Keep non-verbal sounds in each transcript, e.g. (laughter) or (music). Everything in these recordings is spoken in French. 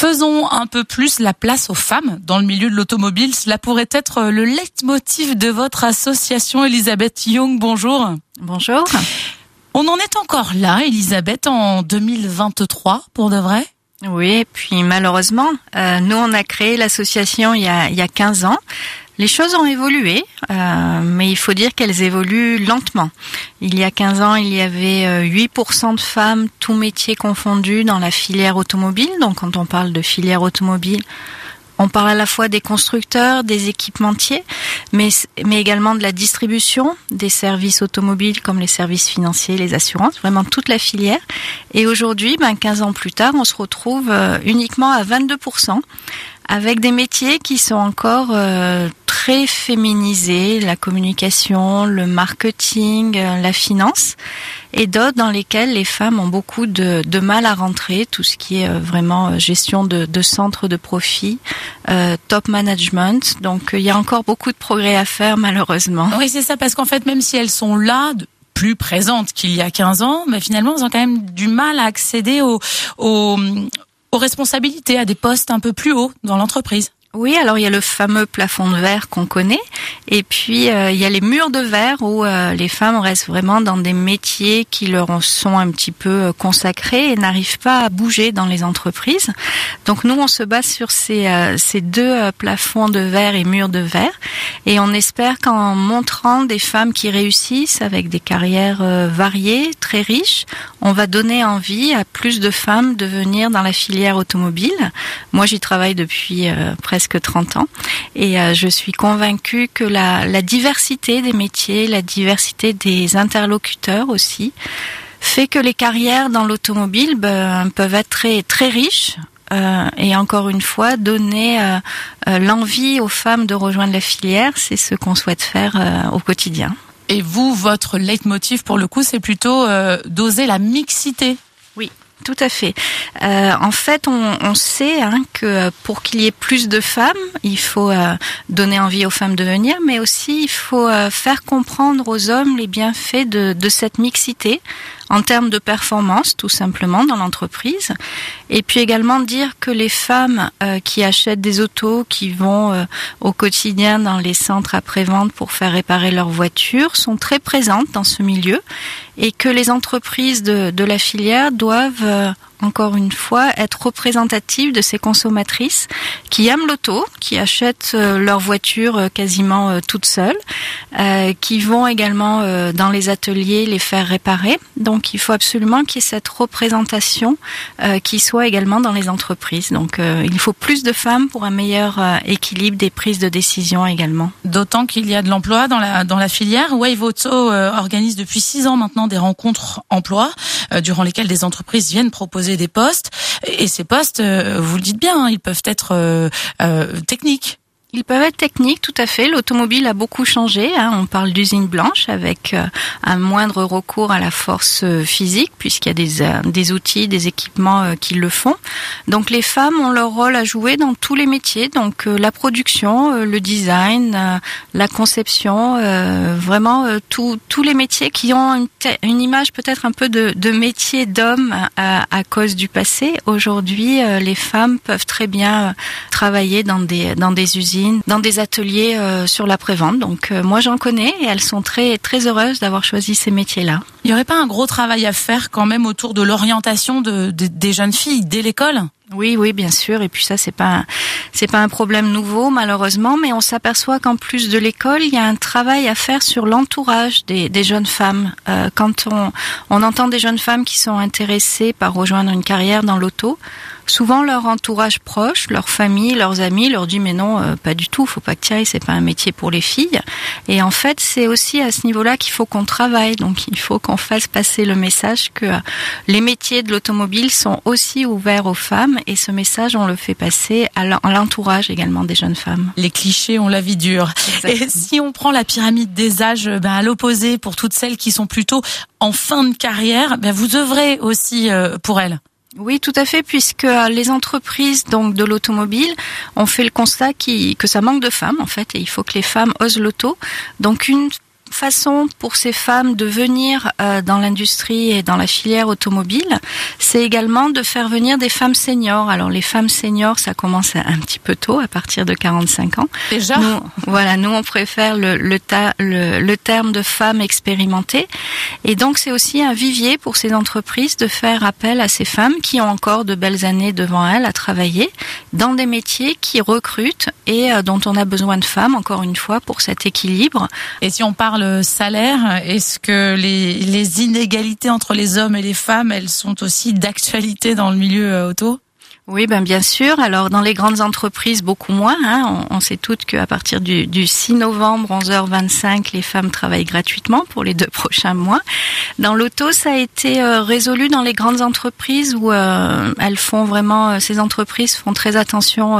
Faisons un peu plus la place aux femmes dans le milieu de l'automobile. Cela pourrait être le leitmotiv de votre association. Elisabeth Young, bonjour. Bonjour. On en est encore là, Elisabeth, en 2023, pour de vrai? Oui, et puis malheureusement, euh, nous on a créé l'association il y a, il y a 15 ans. Les choses ont évolué, euh, mais il faut dire qu'elles évoluent lentement. Il y a 15 ans, il y avait 8% euh, de femmes, tous métiers confondus, dans la filière automobile. Donc quand on parle de filière automobile, on parle à la fois des constructeurs, des équipementiers, mais, mais également de la distribution, des services automobiles comme les services financiers, les assurances, vraiment toute la filière. Et aujourd'hui, ben, 15 ans plus tard, on se retrouve euh, uniquement à 22% avec des métiers qui sont encore très la communication, le marketing, euh, la finance, et d'autres dans lesquels les femmes ont beaucoup de, de, mal à rentrer, tout ce qui est euh, vraiment gestion de, de centres de profit, euh, top management. Donc il y a encore beaucoup de progrès à faire malheureusement. Oui, c'est ça, parce qu'en fait, même si elles sont là, plus présentes qu'il y a 15 ans, mais finalement, elles ont quand même du mal à accéder aux, aux, aux responsabilités, à des postes un peu plus hauts dans l'entreprise. Oui, alors il y a le fameux plafond de verre qu'on connaît, et puis euh, il y a les murs de verre où euh, les femmes restent vraiment dans des métiers qui leur sont un petit peu euh, consacrés et n'arrivent pas à bouger dans les entreprises. Donc nous, on se base sur ces, ces deux plafonds de verre et murs de verre, et on espère qu'en montrant des femmes qui réussissent avec des carrières variées, très riches, on va donner envie à plus de femmes de venir dans la filière automobile. Moi, j'y travaille depuis presque presque 30 ans. Et euh, je suis convaincue que la, diversité des métiers, la diversité des interlocuteurs aussi, fait que les carrières dans l'automobile ben, peuvent être très, riches. Euh, et encore une fois, donner euh, euh, l'envie aux femmes de rejoindre la filière, c'est ce qu'on souhaite faire euh, au quotidien. Et vous, votre leitmotiv pour le coup, c'est plutôt d'oser la mixité tout à fait. Euh, en fait, on, on sait hein, que pour qu'il y ait plus de femmes, il faut euh, donner envie aux femmes de venir, mais aussi il faut euh, faire comprendre aux hommes les bienfaits de, de cette mixité en termes de performance, tout simplement, dans l'entreprise. Et puis également dire que les femmes euh, qui achètent des autos, qui vont euh, au quotidien dans les centres après-vente pour faire réparer leurs voitures, sont très présentes dans ce milieu et que les entreprises de, de la filière doivent euh, encore une fois, être représentative de ces consommatrices qui aiment l'auto, qui achètent euh, leur voiture euh, quasiment euh, toutes seules, qui vont également dans les ateliers les faire réparer. Donc il faut absolument qu'il y ait cette représentation qui soit également dans les entreprises. Donc il faut plus de femmes pour un meilleur équilibre des prises de décision également. D'autant qu'il y a de l'emploi dans la, dans la filière. Wave Auto organise depuis six ans maintenant des rencontres emploi durant lesquelles des entreprises viennent proposer des postes. Et ces postes, euh, vous le dites bien, hein, ils peuvent être euh, euh, techniques. Ils peuvent être techniques, tout à fait. L'automobile a beaucoup changé. Hein. On parle d'usine blanche avec euh, un moindre recours à la force euh, physique puisqu'il y a des, euh, des outils, des équipements qui le font. Donc les femmes ont leur rôle à jouer dans tous les métiers. Donc la production, le design, la conception, vraiment tous les métiers qui ont une, une image peut-être un peu de, de métier d'homme à, à, cause du passé. Aujourd'hui, les femmes peuvent très bien travailler dans des, dans des usines dans des ateliers euh, sur l'après-vente. Donc euh, moi j'en connais et elles sont très très heureuses d'avoir choisi ces métiers-là. Il n'y aurait pas un gros travail à faire quand même autour de l'orientation de, des jeunes filles dès l'école? Oui, oui, bien sûr. Et puis ça, c'est pas c'est pas un problème nouveau malheureusement, mais on s'aperçoit qu'en plus de l'école, il y a un travail à faire sur l'entourage des, des, jeunes femmes. Euh, quand on, on entend des jeunes femmes qui sont intéressées par rejoindre une carrière dans l'auto, souvent leur entourage proche, leur famille, leurs amis leur dit mais non, euh, pas du tout, faut pas que tu ailles, c'est pas un métier pour les filles. Et en fait, c'est aussi à ce niveau-là qu'il faut qu'on travaille. Donc il faut qu'on fasse passer le message que euh, les métiers de l'automobile sont aussi ouverts aux femmes et ce message on le fait passer à l'entourage également des jeunes femmes. Les clichés ont la vie dure. Et si on prend la pyramide des âges ben, à l'opposé pour toutes celles qui sont plutôt en fin de carrière, ben, vous œuvrez aussi euh, pour elles. Oui, tout à fait, puisque euh, les entreprises donc de l'automobile ont fait le constat qui, que ça manque de femmes en fait, et il faut que les femmes osent l'auto. Donc une façon pour ces femmes de venir euh, dans l'industrie et dans la filière automobile, c'est également de faire venir des femmes seniors. Alors les femmes seniors, ça commence un petit peu tôt, à partir de 45 ans. Déjà nous, Voilà, nous on préfère le, le, le, le terme de femmes expérimentées. Et donc c'est aussi un vivier pour ces entreprises de faire appel à ces femmes qui ont encore de belles années devant elles à travailler dans des métiers qui recrutent et euh, dont on a besoin de femmes, encore une fois, pour cet équilibre. Et si on parle salaire, est-ce que les, les inégalités entre les hommes et les femmes, elles sont aussi d'actualité dans le milieu euh, auto? Oui, ben bien sûr. Alors dans les grandes entreprises, beaucoup moins. Hein. On, sait toutes qu'à partir du, du 6 novembre, 11h25, les femmes travaillent gratuitement pour les deux (laughs) prochains mois. Dans l'auto, ça a été euh, résolu dans les grandes entreprises où euh, elles font vraiment, euh, ces entreprises font très attention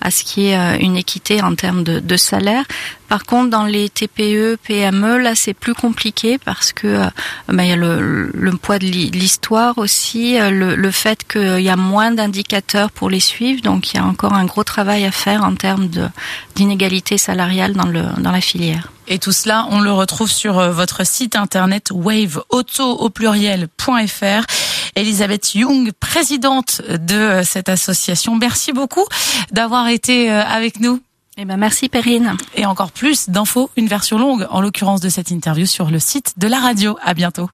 à ce qui est une équité en termes de, de salaire. Par contre, dans les TPE, PME, là, c'est plus compliqué parce que ben, il y a le, le poids de l'histoire aussi, le, le fait qu'il y a moins d'indicateurs pour les suivre, donc il y a encore un gros travail à faire en termes d'inégalité salariale dans, le, dans la filière. Et tout cela, on le retrouve sur votre site internet waveauto au pluriel.fr. Elisabeth Young, présidente de cette association. Merci beaucoup d'avoir été avec nous. Eh ben merci Perrine. Et encore plus d'infos, une version longue, en l'occurrence de cette interview sur le site de la radio. À bientôt.